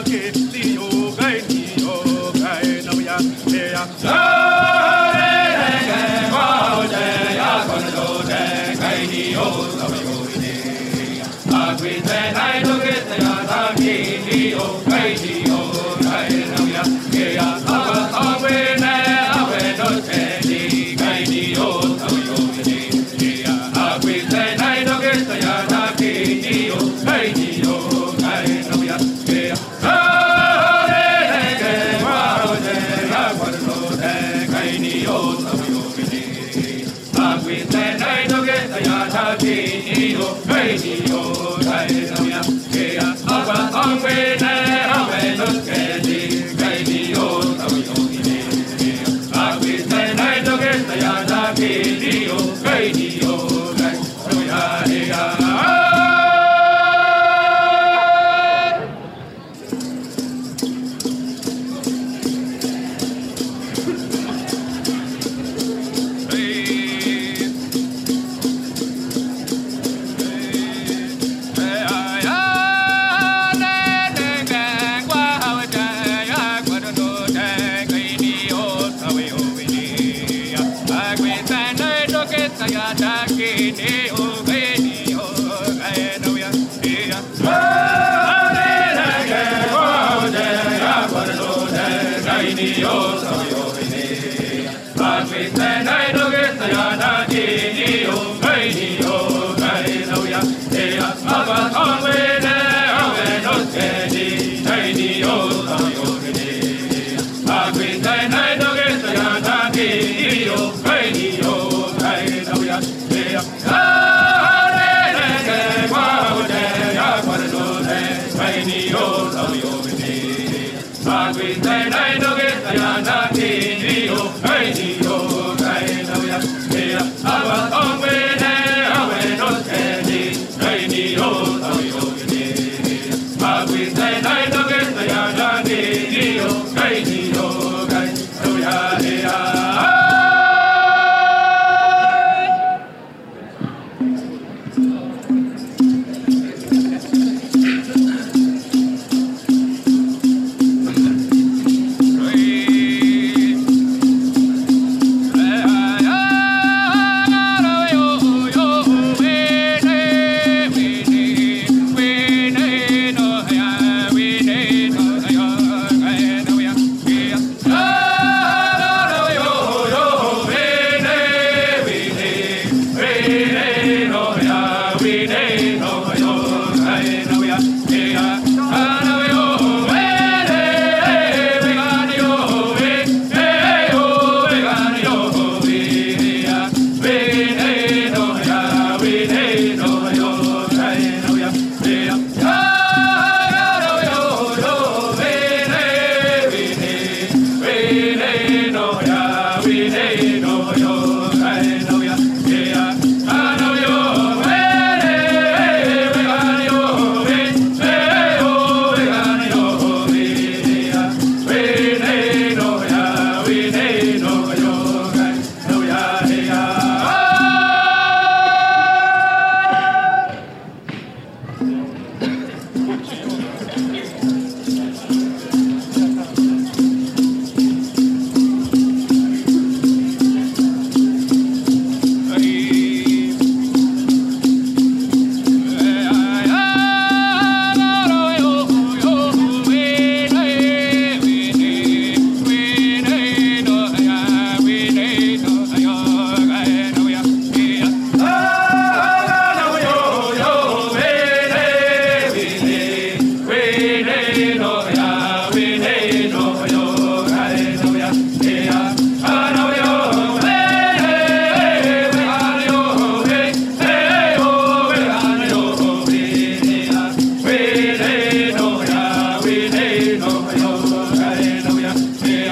again. けた矢だけで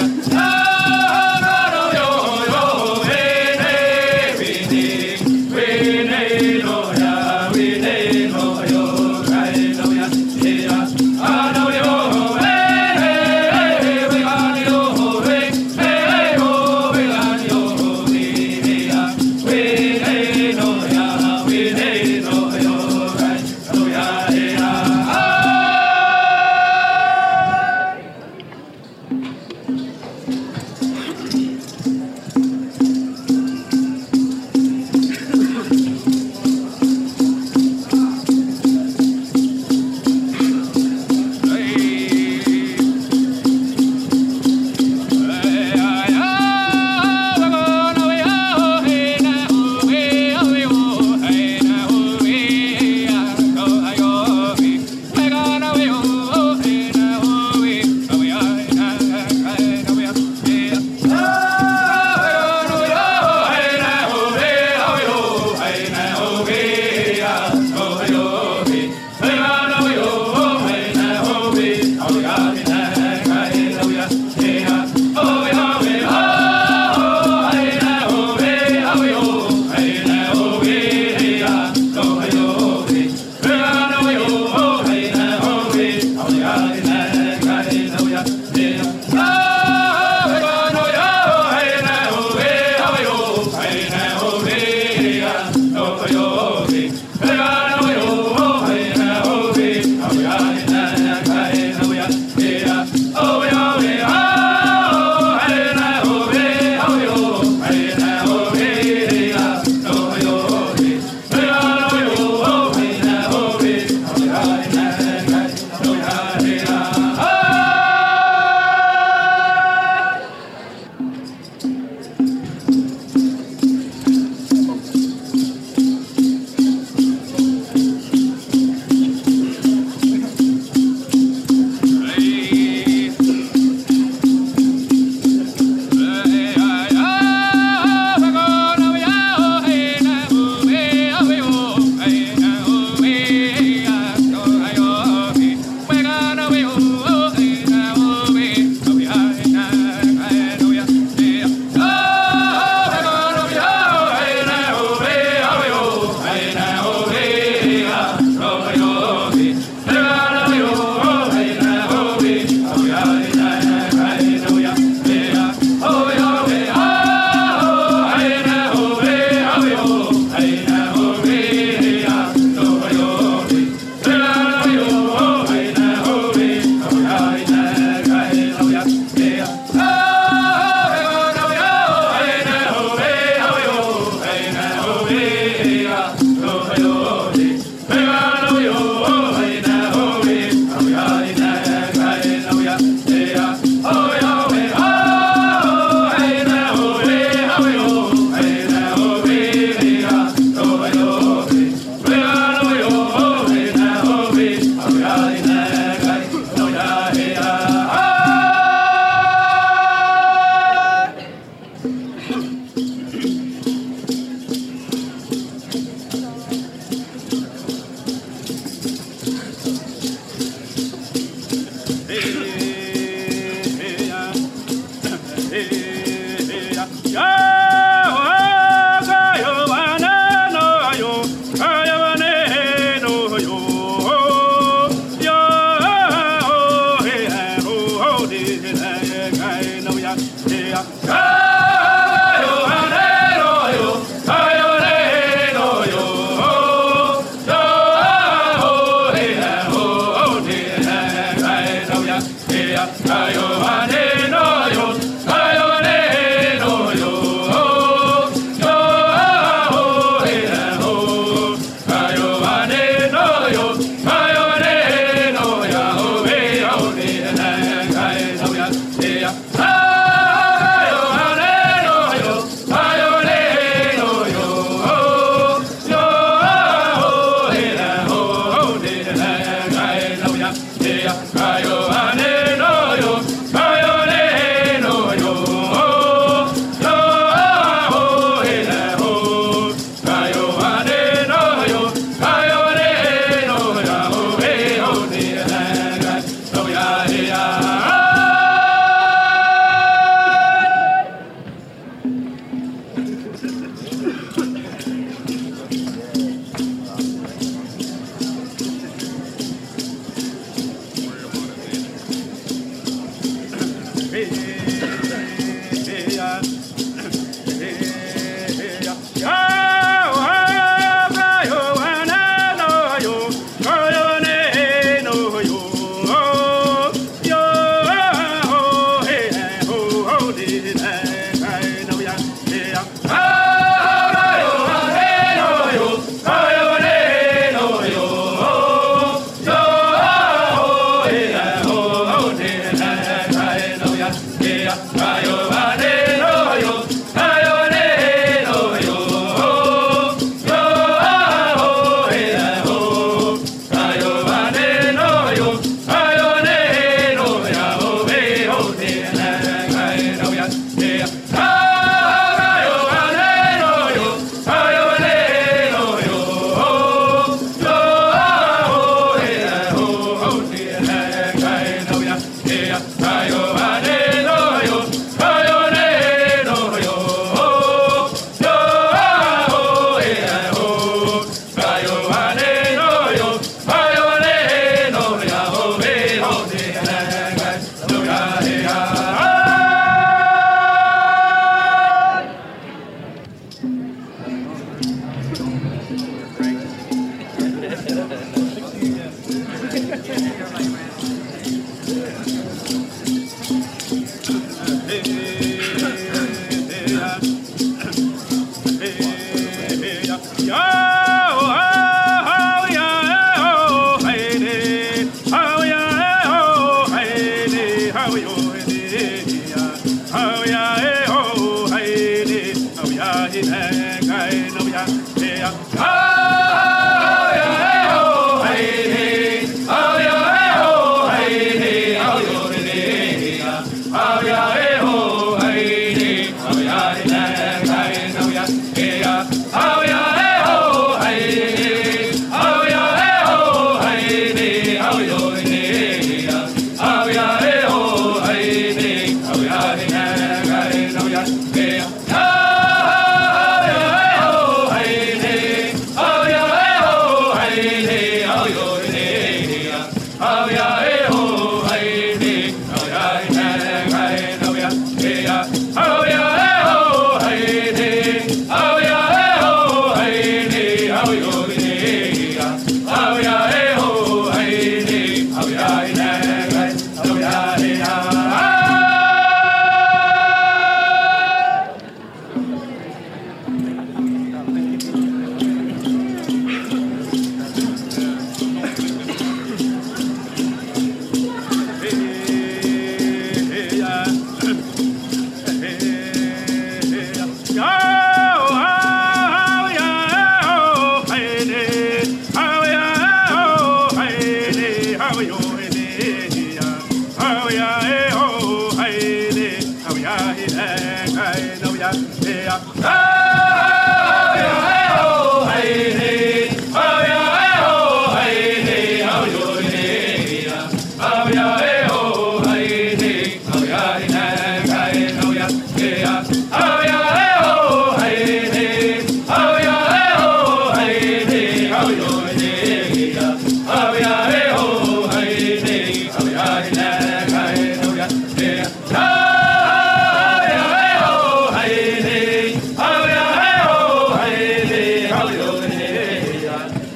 Hey! right.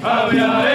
habe ja